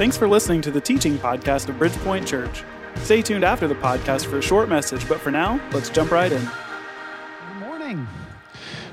Thanks for listening to the teaching podcast of Bridgepoint Church. Stay tuned after the podcast for a short message, but for now, let's jump right in. Good morning.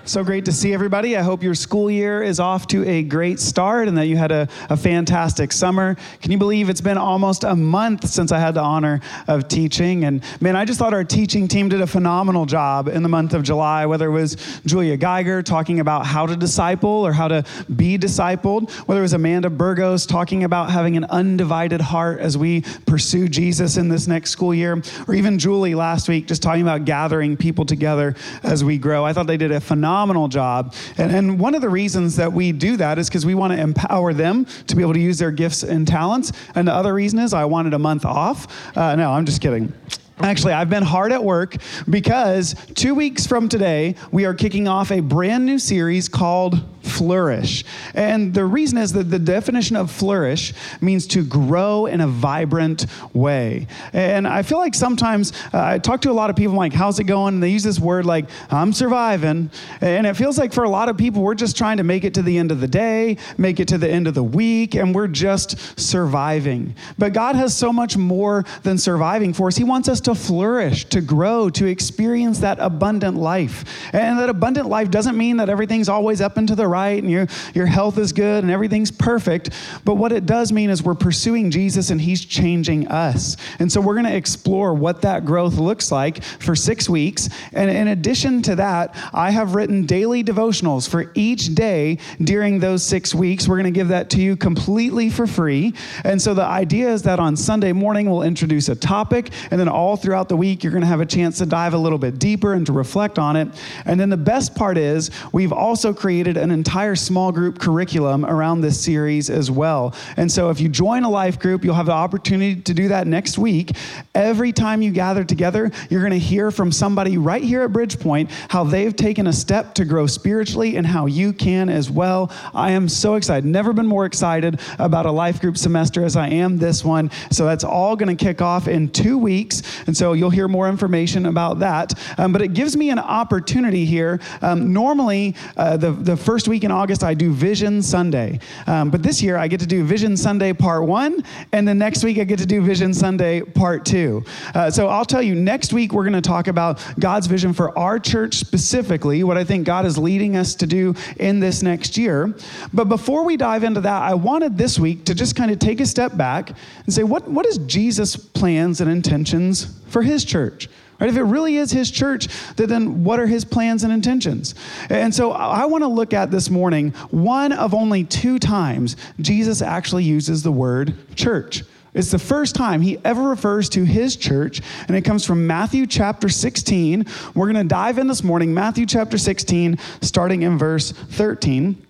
So great to see everybody. I hope your school year is off to a great start and that you had a, a, fantastic summer. Can you believe it's been almost a month since I had the honor of teaching? And man, I just thought our teaching team did a phenomenal job in the month of July, whether it was Julia Geiger talking about how to disciple or how to be discipled, whether it was Amanda Burgos talking about having an undivided heart as we pursue Jesus in this next school year, or even Julie last week just talking about gathering people together as we grow. I thought they did a phenomenal phenomenal job. And, and one of the reasons that we do that is because we want to empower them to be able to use their gifts and talents. And the other reason is I wanted a month off. Uh, no, I'm just kidding. Actually, I've been hard at work because two weeks from today, we are kicking off a brand new series called flourish. And the reason is that the definition of flourish means to grow in a vibrant way. And I feel like sometimes uh, I talk to a lot of people, I'm like, how's it going? And they use this word like, I'm surviving. And it feels like for a lot of people, we're just trying to make it to the end of the day, make it to the end of the week, and we're just surviving. But God has so much more than surviving for us. He wants us to flourish, to grow, to experience that abundant life. And that abundant life doesn't mean that everything's always up and to the right and your, your health is good and everything's perfect. But what it does mean is we're pursuing Jesus and He's changing us. And so we're going to explore what that growth looks like for six weeks. And in addition to that, I have written daily devotionals for each day during those six weeks. We're going to give that to you completely for free. And so the idea is that on Sunday morning, we'll introduce a topic. And then all throughout the week, you're going to have a chance to dive a little bit deeper and to reflect on it. And then the best part is we've also created an entire small group curriculum around this series as well. And so if you join a life group, you'll have the opportunity to do that next week. Every time you gather together, you're going to hear from somebody right here at Bridgepoint how they've taken a step to grow spiritually and how you can as well. I am so excited. Never been more excited about a life group semester as I am this one. So that's all going to kick off in two weeks. And so you'll hear more information about that. Um, but it gives me an opportunity here. Um, normally, uh, the, the first week in August, I do Vision Sunday. Um, but this year, I get to do Vision Sunday Part 1, and then next week, I get to do Vision Sunday Part 2. Uh, so I'll tell you, next week, we're going to talk about God's vision for our church specifically, what I think God is leading us to do in this next year. But before we dive into that, I wanted this week to just kind of take a step back and say, what, what is Jesus' plans and intentions for his church? Right? If it really is his church, then what are his plans and intentions? And so I want to look at this morning one of only two times Jesus actually uses the word church. It's the first time he ever refers to his church, and it comes from Matthew chapter 16. We're going to dive in this morning, Matthew chapter 16, starting in verse 13.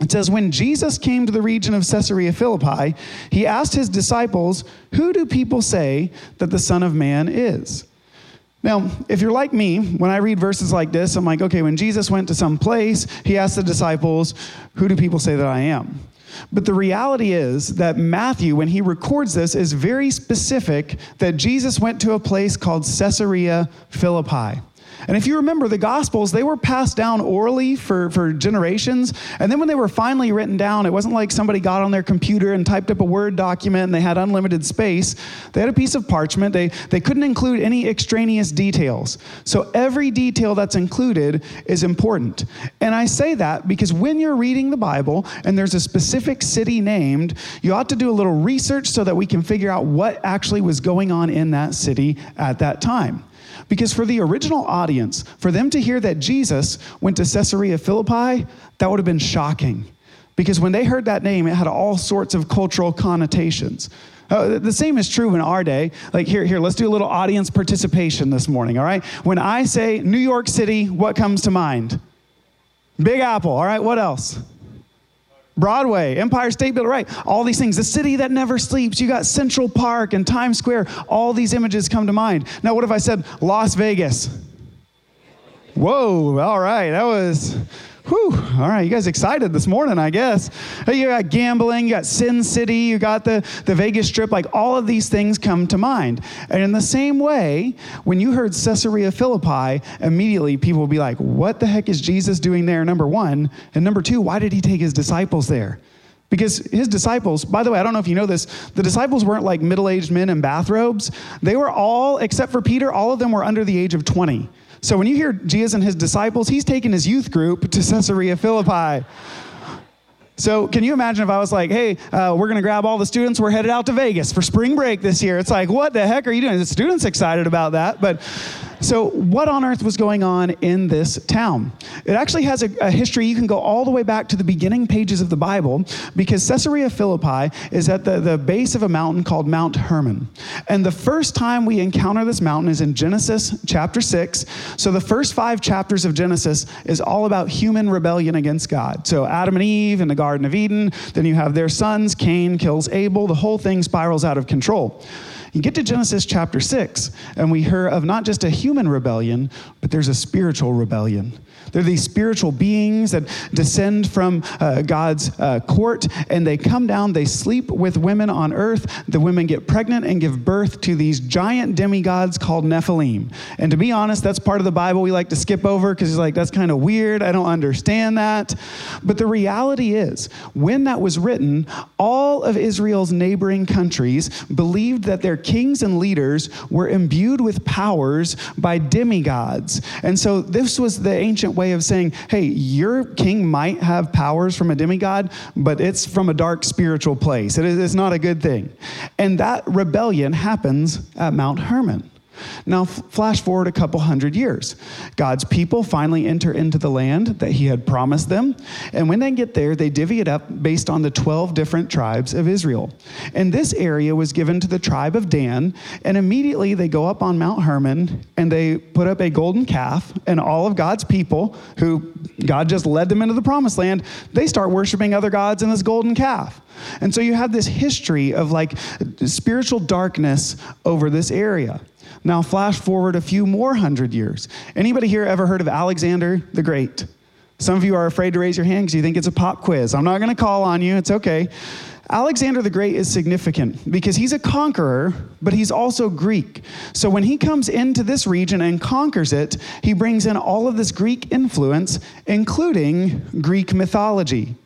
It says, When Jesus came to the region of Caesarea Philippi, he asked his disciples, Who do people say that the Son of Man is? Now, if you're like me, when I read verses like this, I'm like, okay, when Jesus went to some place, he asked the disciples, Who do people say that I am? But the reality is that Matthew, when he records this, is very specific that Jesus went to a place called Caesarea Philippi. And if you remember the Gospels, they were passed down orally for, for generations. And then when they were finally written down, it wasn't like somebody got on their computer and typed up a Word document and they had unlimited space. They had a piece of parchment. They, they couldn't include any extraneous details. So every detail that's included is important. And I say that because when you're reading the Bible and there's a specific city named, you ought to do a little research so that we can figure out what actually was going on in that city at that time. Because for the original audience, for them to hear that Jesus went to Caesarea Philippi, that would have been shocking. Because when they heard that name, it had all sorts of cultural connotations. Uh, the same is true in our day. Like, here, here, let's do a little audience participation this morning, all right? When I say New York City, what comes to mind? Big Apple, all right? What else? Broadway, Empire State Building, right? All these things. The city that never sleeps. You got Central Park and Times Square. All these images come to mind. Now, what if I said Las Vegas? Whoa, all right. That was Whew, all right, you guys excited this morning, I guess. You got gambling, you got Sin City, you got the, the Vegas Strip, like all of these things come to mind. And in the same way, when you heard Caesarea Philippi, immediately people will be like, what the heck is Jesus doing there, number one? And number two, why did he take his disciples there? Because his disciples, by the way, I don't know if you know this, the disciples weren't like middle aged men in bathrobes. They were all, except for Peter, all of them were under the age of 20. So when you hear Jesus and his disciples, he's taking his youth group to Caesarea Philippi. So, can you imagine if I was like, hey, uh, we're going to grab all the students, we're headed out to Vegas for spring break this year? It's like, what the heck are you doing? The students excited about that. But so, what on earth was going on in this town? It actually has a, a, history. You can go all the way back to the beginning pages of the Bible because Caesarea Philippi is at the, the base of a mountain called Mount Hermon. And the first time we encounter this mountain is in Genesis chapter 6. So, the first five chapters of Genesis is all about human rebellion against God. So, Adam and Eve in the Garden of Eden, then you have their sons, Cain kills Abel, the whole thing spirals out of control. You get to Genesis chapter 6, and we hear of not just a human rebellion, but there's a spiritual rebellion. They're these spiritual beings that descend from uh, God's uh, court and they come down, they sleep with women on earth. The women get pregnant and give birth to these giant demigods called Nephilim. And to be honest, that's part of the Bible we like to skip over because it's like, that's kind of weird. I don't understand that. But the reality is, when that was written, all of Israel's neighboring countries believed that their kings and leaders were imbued with powers by demigods. And so this was the ancient way of saying, hey, your king might have powers from a demigod, but it's from a dark spiritual place. It is not a good thing. And that rebellion happens at Mount Hermon. Now, flash forward a couple hundred years. God's people finally enter into the land that He had promised them. And when they get there, they divvy it up based on the 12 different tribes of Israel. And this area was given to the tribe of Dan. And immediately they go up on Mount Hermon and they put up a golden calf. And all of God's people, who God just led them into the promised land, they start worshiping other gods in this golden calf. And so you have this history of like spiritual darkness over this area. Now, flash forward a few more hundred years. Anybody here ever heard of Alexander the Great? Some of you are afraid to raise your hand because you think it's a pop quiz. I'm not going to call on you, it's okay. Alexander the Great is significant because he's a conqueror, but he's also Greek. So when he comes into this region and conquers it, he brings in all of this Greek influence, including Greek mythology.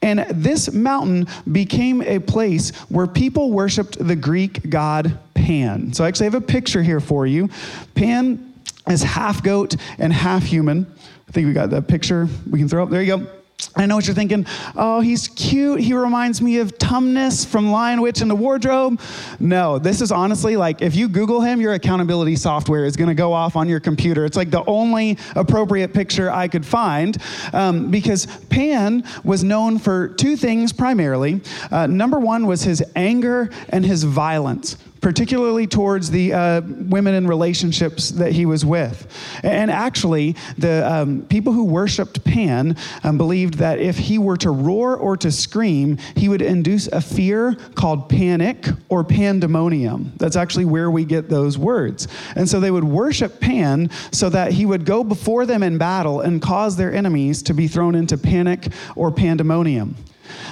And this mountain became a place where people worshiped the Greek god Pan. So I actually have a picture here for you. Pan is half goat and half human. I think we got that picture we can throw up. There you go. I know what you're thinking. Oh, he's cute. He reminds me of Tumnus from Lion Witch in the Wardrobe. No, this is honestly like if you Google him, your accountability software is going to go off on your computer. It's like the only appropriate picture I could find um, because Pan was known for two things primarily. Uh, number one was his anger and his violence particularly towards the uh, women in relationships that he was with. And actually, the um, people who worshiped Pan um, believed that if he were to roar or to scream, he would induce a fear called panic or pandemonium. That's actually where we get those words. And so they would worship Pan so that he would go before them in battle and cause their enemies to be thrown into panic or pandemonium.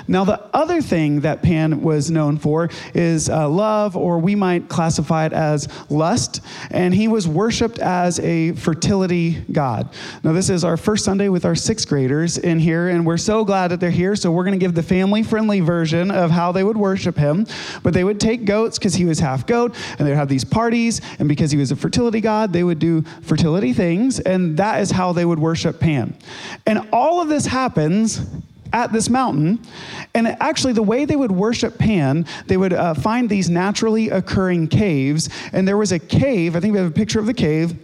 Now, the other thing that Pan was known for is uh, love, or we might classify it as lust, and he was worshiped as a fertility god. Now, this is our first Sunday with our sixth graders in here, and we're so glad that they're here. So, we're going to give the family friendly version of how they would worship him. But they would take goats because he was half goat, and they would have these parties, and because he was a fertility god, they would do fertility things, and that is how they would worship Pan. And all of this happens at this mountain. And actually, the way they would worship Pan, they would uh, find these naturally occurring caves. And there was a cave, I think we have a picture of the cave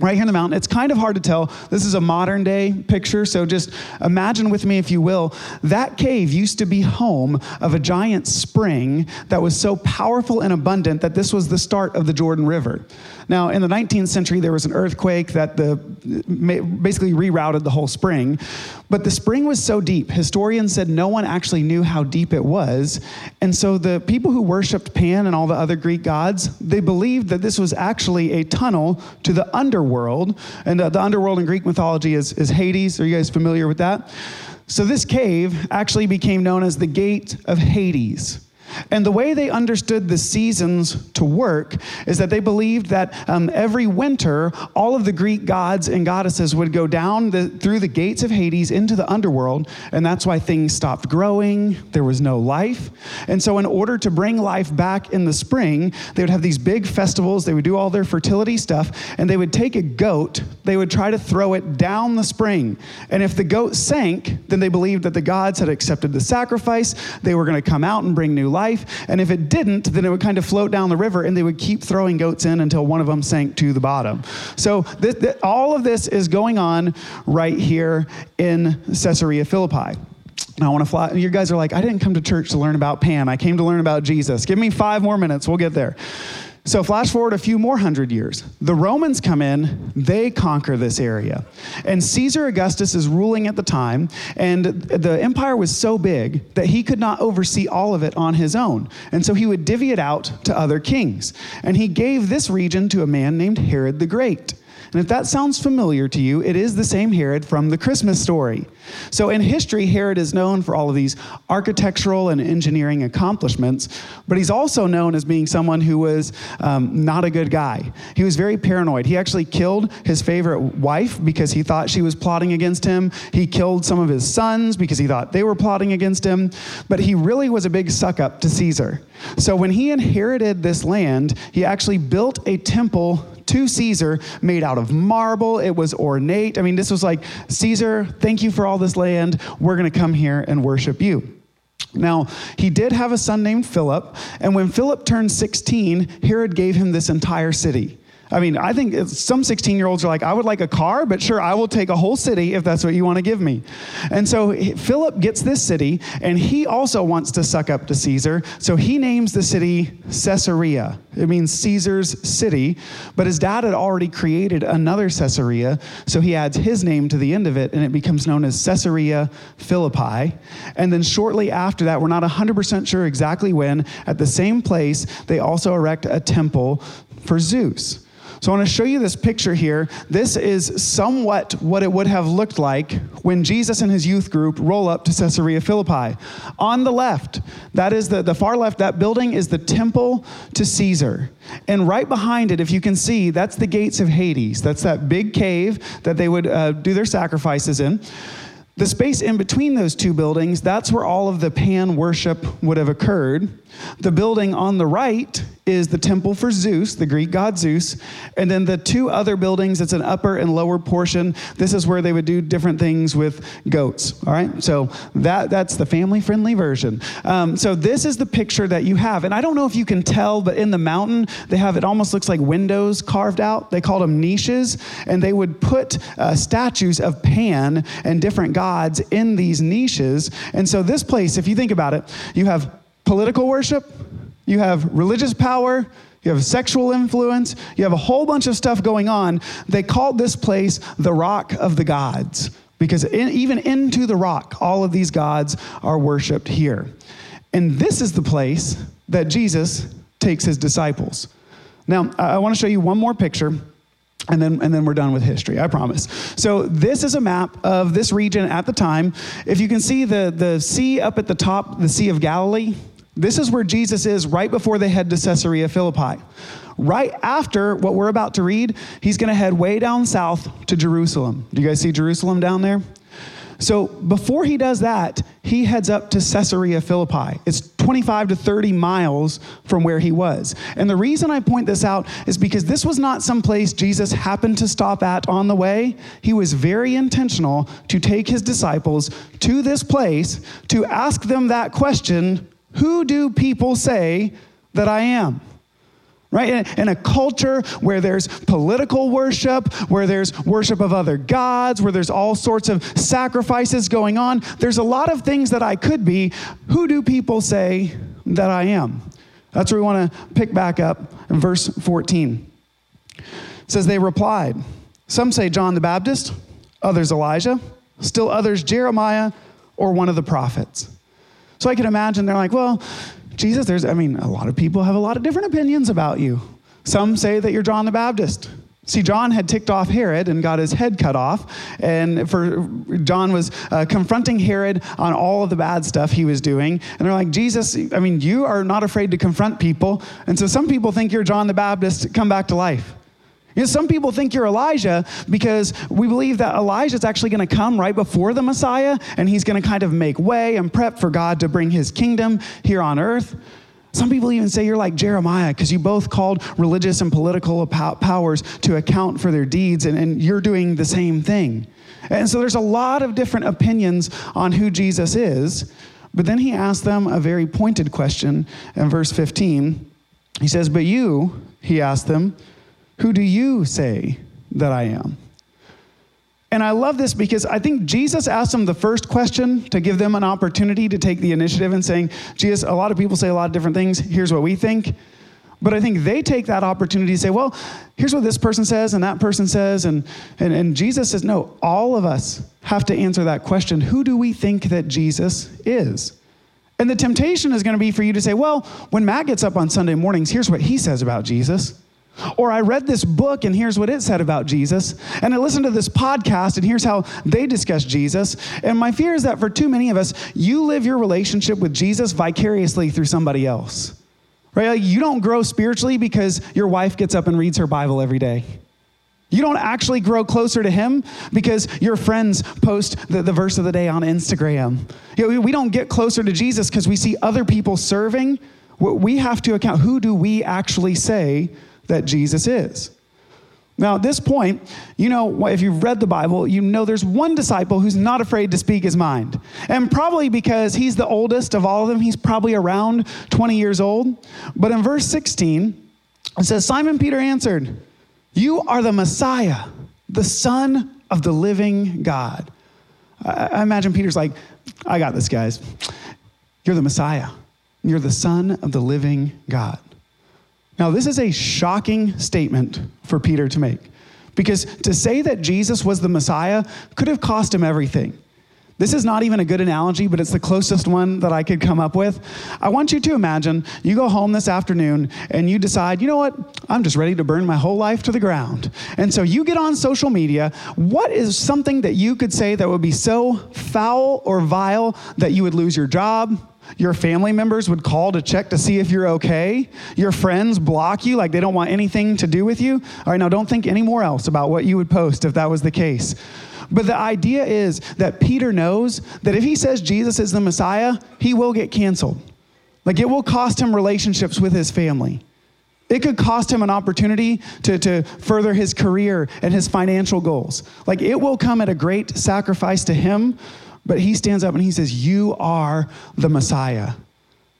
right here in the mountain. It's kind of hard to tell. This is a modern day picture, so just imagine with me, if you will. That cave used to be home of a giant spring that was so powerful and abundant that this was the start of the Jordan River. Now, in the 19th century, there was an earthquake that the, basically rerouted the whole spring. But the spring was so deep, historians said no one actually knew how deep it was. And so the people who worshiped Pan and all the other Greek gods, they believed that this was actually a tunnel to the underworld. And uh, the underworld in Greek mythology is, is Hades. Are you guys familiar with that? So this cave actually became known as the Gate of Hades. And the way they understood the seasons to work is that they believed that um, every winter, all of the Greek gods and goddesses would go down the, through the gates of Hades into the underworld, and that's why things stopped growing. There was no life. And so, in order to bring life back in the spring, they would have these big festivals, they would do all their fertility stuff, and they would take a goat, they would try to throw it down the spring. And if the goat sank, then they believed that the gods had accepted the sacrifice, they were going to come out and bring new life. And if it didn't, then it would kind of float down the river and they would keep throwing goats in until one of them sank to the bottom. So th- th- all of this is going on right here in Caesarea Philippi. I want to fly. You guys are like, I didn't come to church to learn about Pan. I came to learn about Jesus. Give me five more minutes. We'll get there. So, flash forward a few more hundred years. The Romans come in, they conquer this area. And Caesar Augustus is ruling at the time, and the empire was so big that he could not oversee all of it on his own. And so he would divvy it out to other kings. And he gave this region to a man named Herod the Great. And if that sounds familiar to you, it is the same Herod from the Christmas story. So in history, Herod is known for all of these architectural and engineering accomplishments, but he's also known as being someone who was um, not a good guy. He was very paranoid. He actually killed his favorite wife because he thought she was plotting against him. He killed some of his sons because he thought they were plotting against him. But he really was a big suck up to Caesar. So when he inherited this land, he actually built a temple to Caesar made out of marble. It was ornate. I mean, this was like, Caesar, thank you for all this land. We're going to come here and worship you. Now, he did have a son named Philip, and when Philip turned 16, Herod gave him this entire city. I mean, I think some 16 year olds are like, I would like a car, but sure, I will take a whole city if that's what you want to give me. And so Philip gets this city, and he also wants to suck up to Caesar. So he names the city Caesarea. It means Caesar's city, but his dad had already created another Caesarea, so he adds his name to the end of it, and it becomes known as Caesarea Philippi. And then shortly after that, we're not 100% sure exactly when, at the same place, they also erect a temple for Zeus. So I want to show you this picture here. This is somewhat what it would have looked like when Jesus and his youth group roll up to Caesarea Philippi. On the left, that is the, the far left, that building is the temple to Caesar. And right behind it, if you can see, that's the gates of Hades. That's that big cave that they would uh, do their sacrifices in. The space in between those two buildings, that's where all of the Pan worship would have occurred. The building on the right is the temple for Zeus, the Greek god Zeus. And then the two other buildings, it's an upper and lower portion. This is where they would do different things with goats. All right. So that, that's the family friendly version. Um, so this is the picture that you have. And I don't know if you can tell, but in the mountain, they have it almost looks like windows carved out. They called them niches. And they would put uh, statues of Pan and different gods in these niches. And so this place, if you think about it, you have political worship, you have religious power, you have sexual influence, you have a whole bunch of stuff going on. They called this place the rock of the gods because in, even into the rock, all of these gods are worshiped here. And this is the place that Jesus takes his disciples. Now, I want to show you one more picture. And then, and then we're done with history, I promise. So, this is a map of this region at the time. If you can see the, the sea up at the top, the Sea of Galilee, this is where Jesus is right before they head to Caesarea Philippi. Right after what we're about to read, he's going to head way down south to Jerusalem. Do you guys see Jerusalem down there? So before he does that, he heads up to Caesarea Philippi. It's 25 to 30 miles from where he was. And the reason I point this out is because this was not some place Jesus happened to stop at on the way. He was very intentional to take his disciples to this place to ask them that question who do people say that I am? Right? In, a culture where there's political worship, where there's worship of other gods, where there's all sorts of sacrifices going on, there's a lot of things that I could be. Who do people say that I am? That's where we want to pick back up in verse 14. It says, They replied, Some say John the Baptist, others Elijah, still others Jeremiah, or one of the prophets. So I can imagine they're like, well, Jesus, there's, I mean, a lot of people have a lot of different opinions about you. Some say that you're John the Baptist. See, John had ticked off Herod and got his head cut off. And for John was uh, confronting Herod on all of the bad stuff he was doing. And they're like, Jesus, I mean, you are not afraid to confront people. And so some people think you're John the Baptist, come back to life. You know, some people think you're Elijah because we believe that Elijah is actually going to come right before the Messiah and he's going to kind of make way and prep for God to bring his kingdom here on earth. Some people even say you're like Jeremiah because you both called religious and political powers to account for their deeds, and, and you're doing the same thing. And so there's a lot of different opinions on who Jesus is. But then he asks them a very pointed question in verse 15. He says, But you, he asked them, who do you say that I am? And I love this because I think Jesus asked them the first question to give them an opportunity to take the initiative and saying, Jesus, a lot of people say a lot of different things. Here's what we think. But I think they take that opportunity to say, well, here's what this person says and that person says. And, and, and Jesus says, no, all of us have to answer that question. Who do we think that Jesus is? And the temptation is going to be for you to say, well, when Matt gets up on Sunday mornings, here's what he says about Jesus. Or I read this book and here's what it said about Jesus. And I listened to this podcast and here's how they discuss Jesus. And my fear is that for too many of us, you live your relationship with Jesus vicariously through somebody else. Right? Like you don't grow spiritually because your wife gets up and reads her Bible every day. You don't actually grow closer to Him because your friends post the, the verse of the day on Instagram. You know, we don't get closer to Jesus because we see other people serving. We have to account who do we actually say that Jesus is. Now, at this point, you know, if you've read the Bible, you know there's one disciple who's not afraid to speak his mind. And probably because he's the oldest of all of them, he's probably around 20 years old. But in verse 16, it says, Simon Peter answered, You are the Messiah, the Son of the living God. I imagine Peter's like, I got this, guys. You're the Messiah. You're the Son of the living God. Now, this is a shocking statement for Peter to make because to say that Jesus was the Messiah could have cost him everything. This is not even a good analogy, but it's the closest one that I could come up with. I want you to imagine you go home this afternoon and you decide, you know what? I'm just ready to burn my whole life to the ground. And so you get on social media. What is something that you could say that would be so foul or vile that you would lose your job, your family members would call to check to see if you're okay. Your friends block you like they don't want anything to do with you. All right, now don't think any more else about what you would post if that was the case. But the idea is that Peter knows that if he says Jesus is the Messiah, he will get canceled. Like it will cost him relationships with his family. It could cost him an opportunity to, to further his career and his financial goals. Like it will come at a great sacrifice to him but he stands up and he says, You are the Messiah.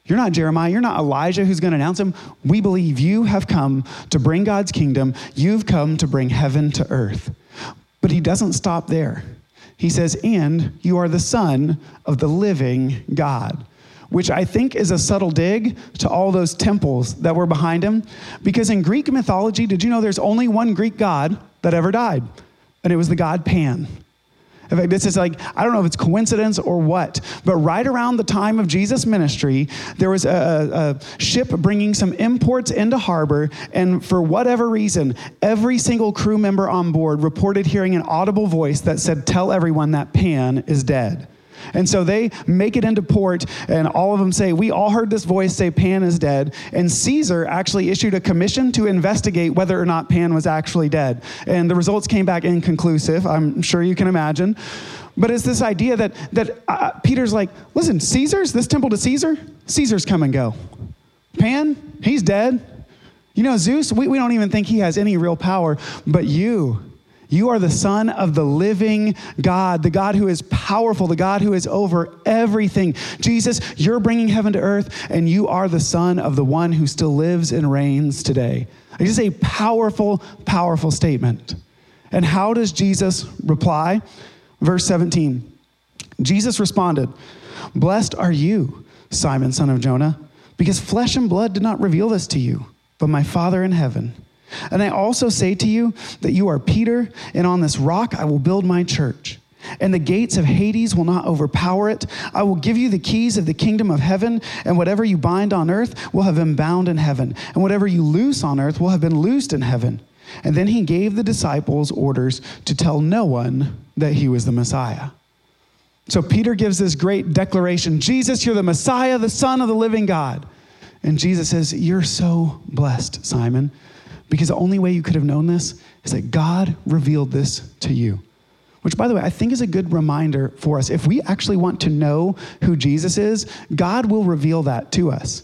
You're not Jeremiah. You're not Elijah who's going to announce him. We believe you have come to bring God's kingdom. You've come to bring heaven to earth. But he doesn't stop there. He says, And you are the Son of the living God, which I think is a subtle dig to all those temples that were behind him. Because in Greek mythology, did you know there's only one Greek god that ever died? And it was the god Pan. In fact, this is like, I don't know if it's coincidence or what, but right around the time of Jesus' ministry, there was a, a ship bringing some imports into harbor, and for whatever reason, every single crew member on board reported hearing an audible voice that said, Tell everyone that Pan is dead. And so they make it into port, and all of them say, We all heard this voice say Pan is dead. And Caesar actually issued a commission to investigate whether or not Pan was actually dead. And the results came back inconclusive, I'm sure you can imagine. But it's this idea that, that uh, Peter's like, Listen, Caesar's, this temple to Caesar, Caesar's come and go. Pan, he's dead. You know, Zeus, we, we don't even think he has any real power, but you, you are the Son of the living God, the God who is powerful, the God who is over everything. Jesus, you're bringing heaven to earth, and you are the Son of the one who still lives and reigns today. It is a powerful, powerful statement. And how does Jesus reply? Verse 17 Jesus responded, Blessed are you, Simon, son of Jonah, because flesh and blood did not reveal this to you, but my Father in heaven. And I also say to you that you are Peter, and on this rock I will build my church. And the gates of Hades will not overpower it. I will give you the keys of the kingdom of heaven, and whatever you bind on earth will have been bound in heaven, and whatever you loose on earth will have been loosed in heaven. And then he gave the disciples orders to tell no one that he was the Messiah. So Peter gives this great declaration Jesus, you're the Messiah, the Son of the living God. And Jesus says, You're so blessed, Simon, because the only way you could have known this is that God revealed this to you. Which, by the way, I think is a good reminder for us. If we actually want to know who Jesus is, God will reveal that to us.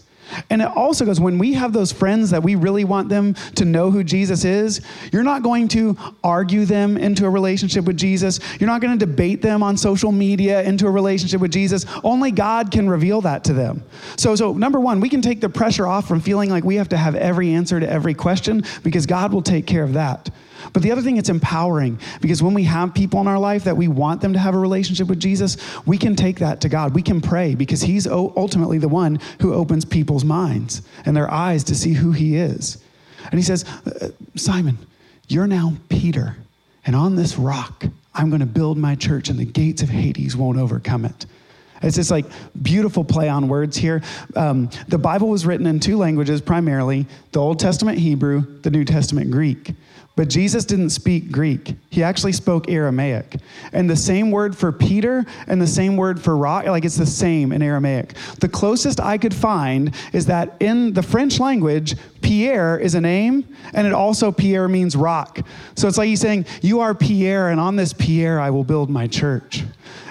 And it also goes when we have those friends that we really want them to know who Jesus is, you're not going to argue them into a relationship with Jesus. You're not going to debate them on social media into a relationship with Jesus. Only God can reveal that to them. So, so number one, we can take the pressure off from feeling like we have to have every answer to every question because God will take care of that. But the other thing, it's empowering because when we have people in our life that we want them to have a relationship with Jesus, we can take that to God. We can pray because He's ultimately the one who opens people's minds and their eyes to see who He is. And He says, uh, Simon, you're now Peter, and on this rock, I'm going to build my church, and the gates of Hades won't overcome it. It's this like beautiful play on words here. Um, the Bible was written in two languages primarily the Old Testament Hebrew, the New Testament Greek. But Jesus didn't speak Greek. He actually spoke Aramaic. And the same word for Peter and the same word for rock, like it's the same in Aramaic. The closest I could find is that in the French language, Pierre is a name, and it also Pierre means rock. So it's like he's saying, You are Pierre, and on this Pierre I will build my church.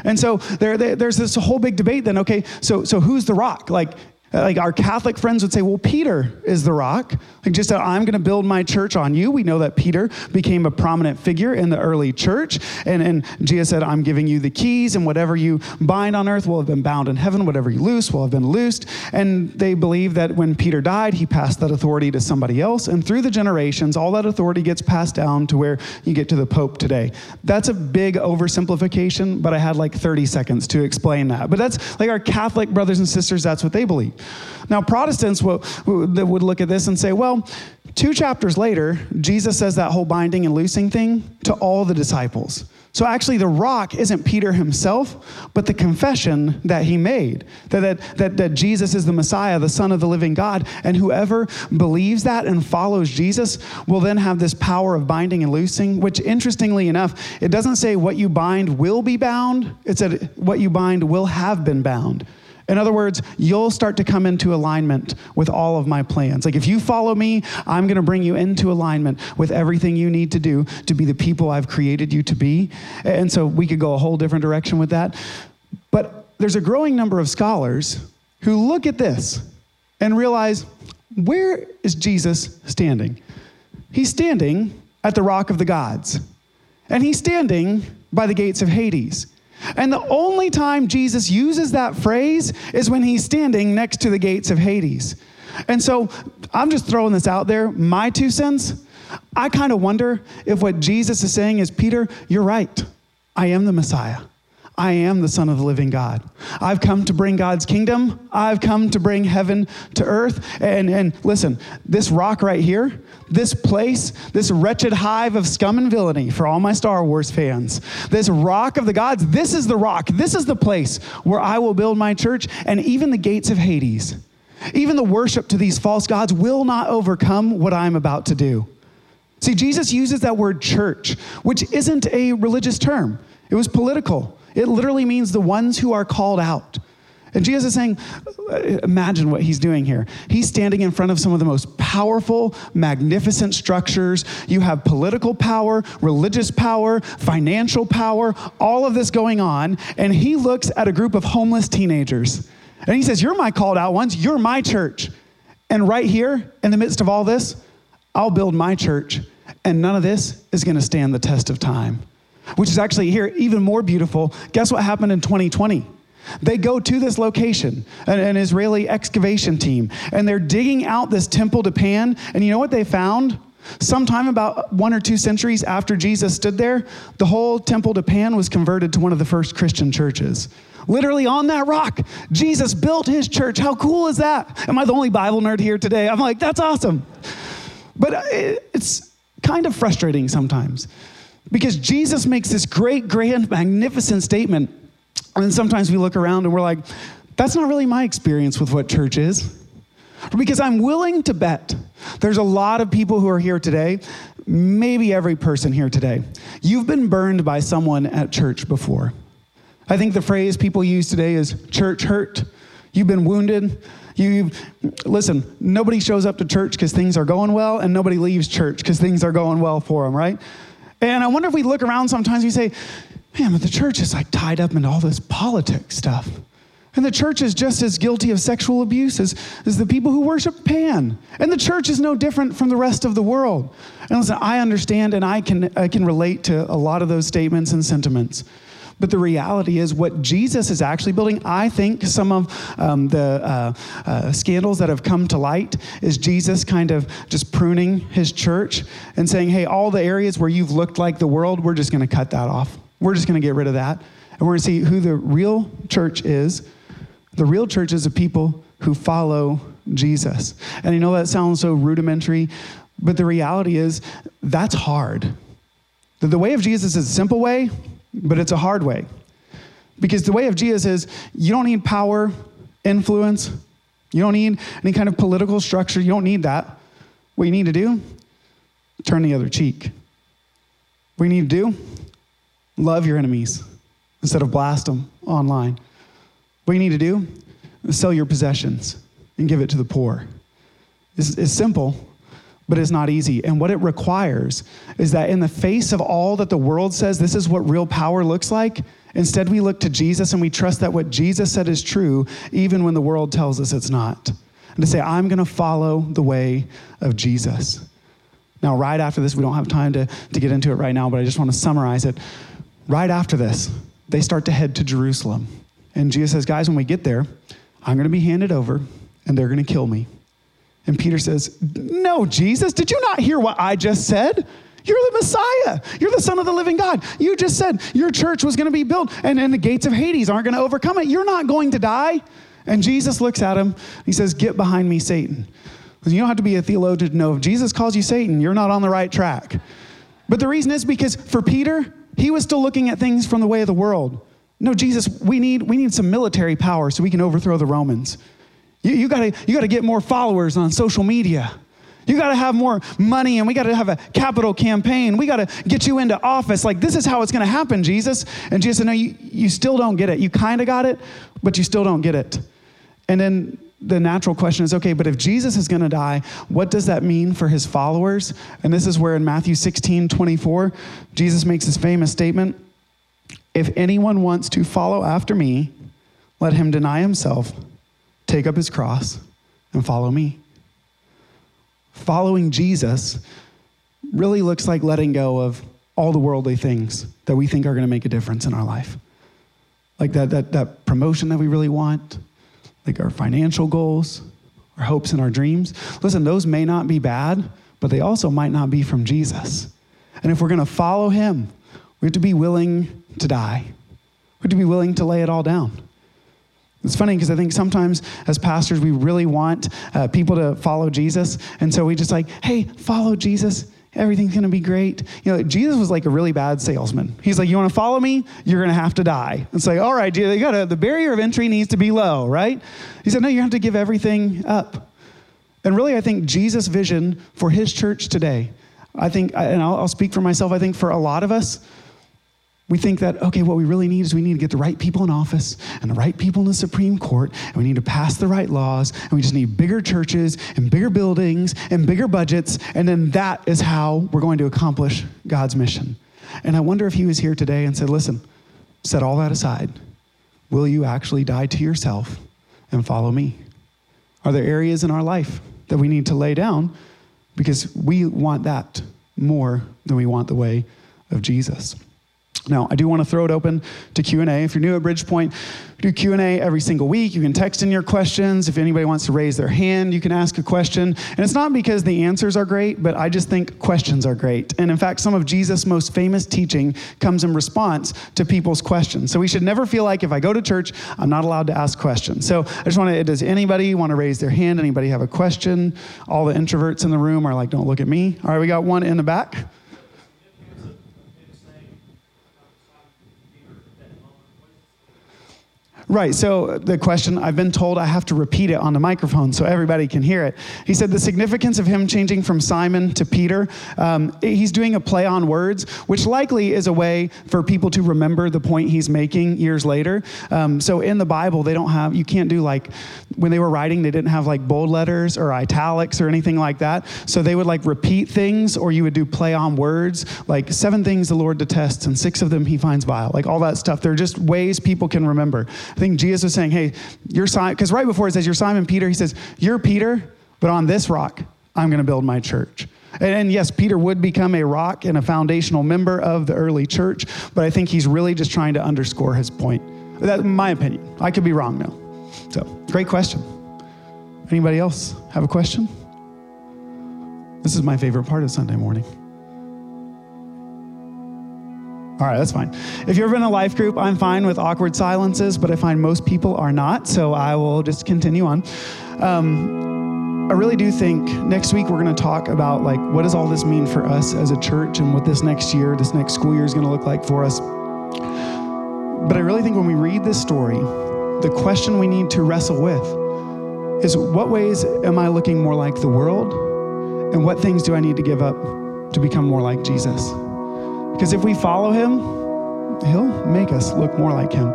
And so there, there's this whole big debate then, okay, so, so who's the rock? Like, Uh, like our Catholic friends would say, well, Peter is the rock. Like just that I'm going to build my church on you. We know that Peter became a prominent figure in the early church. And, and Jesus said, I'm giving you the keys, and whatever you bind on earth will have been bound in heaven. Whatever you loose will have been loosed. And they believe that when Peter died, he passed that authority to somebody else. And through the generations, all that authority gets passed down to where you get to the Pope today. That's a big oversimplification, but I had like 30 seconds to explain that. But that's like our Catholic brothers and sisters, that's what they believe. Now, Protestants will, would look at this and say, well, two chapters later, Jesus says that whole binding and loosing thing to all the disciples. So actually, the rock isn't Peter himself, but the confession that he made that, that, that, that, Jesus is the Messiah, the Son of the living God. And whoever believes that and follows Jesus will then have this power of binding and loosing, which interestingly enough, it doesn't say what you bind will be bound, it said what you bind will have been bound. In other words, you'll start to come into alignment with all of my plans. Like if you follow me, I'm going to bring you into alignment with everything you need to do to be the people I've created you to be. And so we could go a whole different direction with that. But there's a growing number of scholars who look at this and realize where is Jesus standing? He's standing at the rock of the gods, and he's standing by the gates of Hades. And the only time Jesus uses that phrase is when he's standing next to the gates of Hades. And so I'm just throwing this out there, my two cents. I kind of wonder if what Jesus is saying is, Peter, you're right. I am the Messiah. I am the Son of the living God. I've come to bring God's kingdom. I've come to bring heaven to earth. And, and listen, this rock right here, this place, this wretched hive of scum and villainy for all my Star Wars fans, this rock of the gods, this is the rock. This is the place where I will build my church, and even the gates of Hades, even the worship to these false gods will not overcome what I'm about to do. See, Jesus uses that word church, which isn't a religious term, it was political. It literally means the ones who are called out. And Jesus is saying, imagine what he's doing here. He's standing in front of some of the most powerful, magnificent structures. You have political power, religious power, financial power, all of this going on. And he looks at a group of homeless teenagers. And he says, You're my called out ones. You're my church. And right here, in the midst of all this, I'll build my church. And none of this is going to stand the test of time which is actually here even more beautiful. Guess what happened in 2020? They go to this location, an, an, Israeli excavation team, and they're digging out this temple to Pan. And you know what they found? Sometime about one or two centuries after Jesus stood there, the whole temple to Pan was converted to one of the first Christian churches. Literally on that rock, Jesus built his church. How cool is that? Am I the only Bible nerd here today? I'm like, that's awesome. But it's kind of frustrating sometimes because Jesus makes this great, grand, magnificent statement. And sometimes we look around and we're like, that's not really my experience with what church is. Because I'm willing to bet there's a lot of people who are here today maybe every person here today, you've been burned by someone at church before. I think the phrase people use today is church hurt. You've been wounded. You listen, nobody shows up to church because things are going well, and nobody leaves church because things are going well for them, right? And I wonder if we look around sometimes and we say, man, but the church is like tied up into all this politics stuff. And the church is just as guilty of sexual abuse as, as the people who worship Pan. And the church is no different from the rest of the world. And listen, I understand and I can, I can relate to a lot of those statements and sentiments. But the reality is, what Jesus is actually building, I think some of um, the uh, uh, scandals that have come to light is Jesus kind of just pruning his church and saying, hey, all the areas where you've looked like the world, we're just going to cut that off. We're just going to get rid of that. And we're going to see who the real church is. The real church is a people who follow Jesus. And you know that sounds so rudimentary, but the reality is that's hard. The way of Jesus is a simple way, but it's a hard way. Because the way of Jesus is you don't need power, influence, you don't need any kind of political structure, you don't need that. What you need to do, turn the other cheek. What you need to do, love your enemies instead of blast them online. What you need to do, sell your possessions and give it to the poor. It's, it's simple, but it's not easy. And what it requires is that in the face of all that the world says this is what real power looks like, instead we look to Jesus and we trust that what Jesus said is true, even when the world tells us it's not. And to say, I'm going to follow the way of Jesus. Now, right after this, we don't have time to, to get into it right now, but I just want to summarize it. Right after this, they start to head to Jerusalem. And Jesus says, Guys, when we get there, I'm going to be handed over and they're going to kill me. And Peter says, No, Jesus, did you not hear what I just said? You're the Messiah. You're the Son of the living God. You just said your church was going to be built and, and the gates of Hades aren't going to overcome it. You're not going to die. And Jesus looks at him. He says, Get behind me, Satan. You don't have to be a theologian to know if Jesus calls you Satan, you're not on the right track. But the reason is because for Peter, he was still looking at things from the way of the world. No, Jesus, we need, we need some military power so we can overthrow the Romans. You, you, gotta, you gotta get more followers on social media. You got to have more money and we got to have a capital campaign. We got to get you into office. Like, this is how it's going to happen, Jesus. And Jesus said, No, you, you still don't get it. You kind of got it, but you still don't get it. And then the natural question is okay, but if Jesus is going to die, what does that mean for his followers? And this is where in Matthew 16 24, Jesus makes this famous statement If anyone wants to follow after me, let him deny himself take up his cross, and follow me. Following Jesus really looks like letting go of all the worldly things that we think are going to make a difference in our life. Like that, that, that promotion that we really want, like our financial goals, our hopes and our dreams. Listen, those may not be bad, but they also might not be from Jesus. And if we're going to follow him, we have to be willing to die. We have to be willing to lay it all down. It's funny because I think sometimes as pastors, we really want uh, people to follow Jesus. And so we just like, hey, follow Jesus. Everything's going to be great. You know, Jesus was like a really bad salesman. He's like, you want to follow me? You're going to have to die. It's like, all right, you got to, the barrier of entry needs to be low, right? He said, no, you have to give everything up. And really, I think Jesus' vision for his church today, I think, and I'll, I'll speak for myself, I think for a lot of us, we think that, okay, what we really need is we need to get the right people in office and the right people in the Supreme Court, and we need to pass the right laws, and we just need bigger churches and bigger buildings and bigger budgets, and then that is how we're going to accomplish God's mission. And I wonder if he was here today and said, listen, set all that aside. Will you actually die to yourself and follow me? Are there areas in our life that we need to lay down because we want that more than we want the way of Jesus? Now, I do want to throw it open to Q&A. If you're new at Bridgepoint, do Q&A every single week. You can text in your questions. If anybody wants to raise their hand, you can ask a question. And it's not because the answers are great, but I just think questions are great. And in fact, some of Jesus' most famous teaching comes in response to people's questions. So we should never feel like if I go to church, I'm not allowed to ask questions. So I just want to, does anybody want to raise their hand? Anybody have a question? All the introverts in the room are like, don't look at me. All right, we got one in the back. Right. So the question, I've been told I have to repeat it on the microphone so everybody can hear it. He said the significance of him changing from Simon to Peter, um, he's doing a play on words, which likely is a way for people to remember the point he's making years later. Um, so in the Bible, they don't have, you can't do like, when they were writing, they didn't have like bold letters or italics or anything like that. So they would like repeat things or you would do play on words, like seven things the Lord detests and six of them he finds vile, like all that stuff. They're just ways people can remember. I think Jesus was saying, hey, you're Simon, because right before it says, you're Simon Peter, he says, you're Peter, but on this rock, I'm going to build my church. And yes, Peter would become a rock and a foundational member of the early church, but I think he's really just trying to underscore his point. That's my opinion. I could be wrong though. So, great question. Anybody else have a question? This is my favorite part of Sunday morning. All right, that's fine. If you're in a life group, I'm fine with awkward silences, but I find most people are not, so I will just continue on. Um, I really do think next week we're going to talk about like what does all this mean for us as a church and what this next year, this next school year is going to look like for us. But I really think when we read this story, the question we need to wrestle with is what ways am I looking more like the world? And what things do I need to give up to become more like Jesus? Because if we follow him, he'll make us look more like him.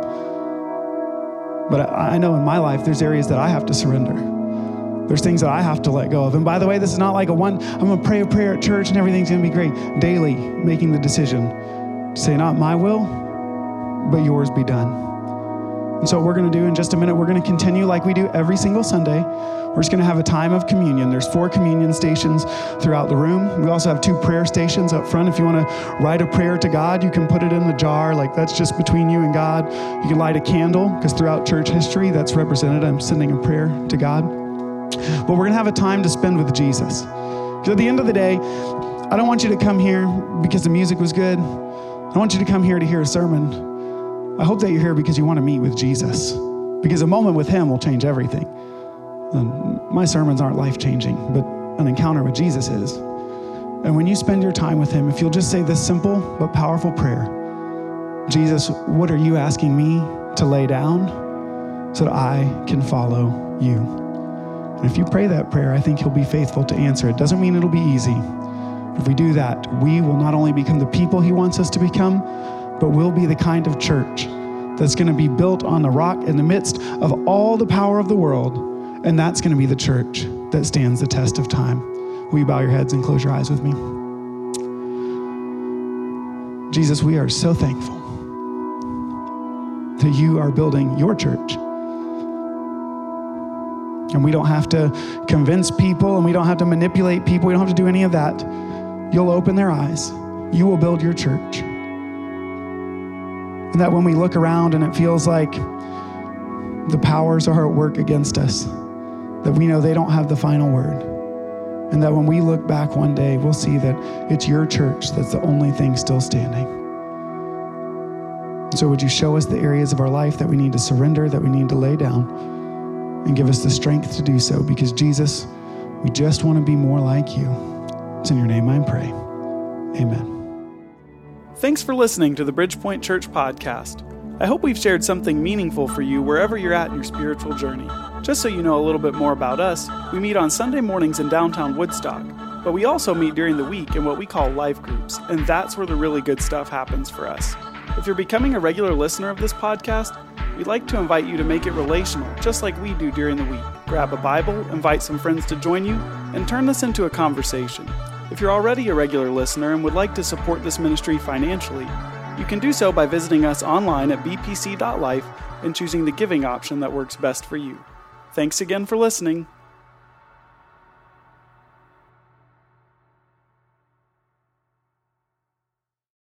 But I, know in my life, there's areas that I have to surrender. There's things that I have to let go of. And by the way, this is not like a one, I'm going to pray a prayer at church and everything's going to be great. Daily, making the decision to say, not my will, but yours be done. And so, what we're going to do in just a minute, we're going to continue like we do every single Sunday. We're just going to have a time of communion. There's four communion stations throughout the room. We also have two prayer stations up front. If you want to write a prayer to God, you can put it in the jar. Like that's just between you and God. You can light a candle because throughout church history, that's represented. I'm sending a prayer to God. But we're going to have a time to spend with Jesus. Because at the end of the day, I don't want you to come here because the music was good. I want you to come here to hear a sermon. I hope that you're here because you want to meet with Jesus, because a moment with Him will change everything. And my sermons aren't life changing, but an encounter with Jesus is. And when you spend your time with Him, if you'll just say this simple but powerful prayer Jesus, what are you asking me to lay down so that I can follow you? And if you pray that prayer, I think He'll be faithful to answer it. Doesn't mean it'll be easy. If we do that, we will not only become the people He wants us to become, but we'll be the kind of church that's going to be built on the rock in the midst of all the power of the world. And that's going to be the church that stands the test of time. Will you bow your heads and close your eyes with me? Jesus, we are so thankful that you are building your church. And we don't have to convince people and we don't have to manipulate people. We don't have to do any of that. You'll open their eyes. You will build your church. And that when we look around and it feels like the powers are at work against us, that we know they don't have the final word. And that when we look back one day, we'll see that it's your church that's the only thing still standing. So, would you show us the areas of our life that we need to surrender, that we need to lay down, and give us the strength to do so? Because, Jesus, we just want to be more like you. It's in your name I pray. Amen. Thanks for listening to the Bridgepoint Church podcast. I hope we've shared something meaningful for you wherever you're at in your spiritual journey. Just so you know a little bit more about us, we meet on Sunday mornings in downtown Woodstock, but we also meet during the week in what we call life groups, and that's where the really good stuff happens for us. If you're becoming a regular listener of this podcast, we'd like to invite you to make it relational, just like we do during the week. Grab a Bible, invite some friends to join you, and turn this into a conversation. If you're already a regular listener and would like to support this ministry financially, you can do so by visiting us online at bpc.life and choosing the giving option that works best for you. Thanks again for listening.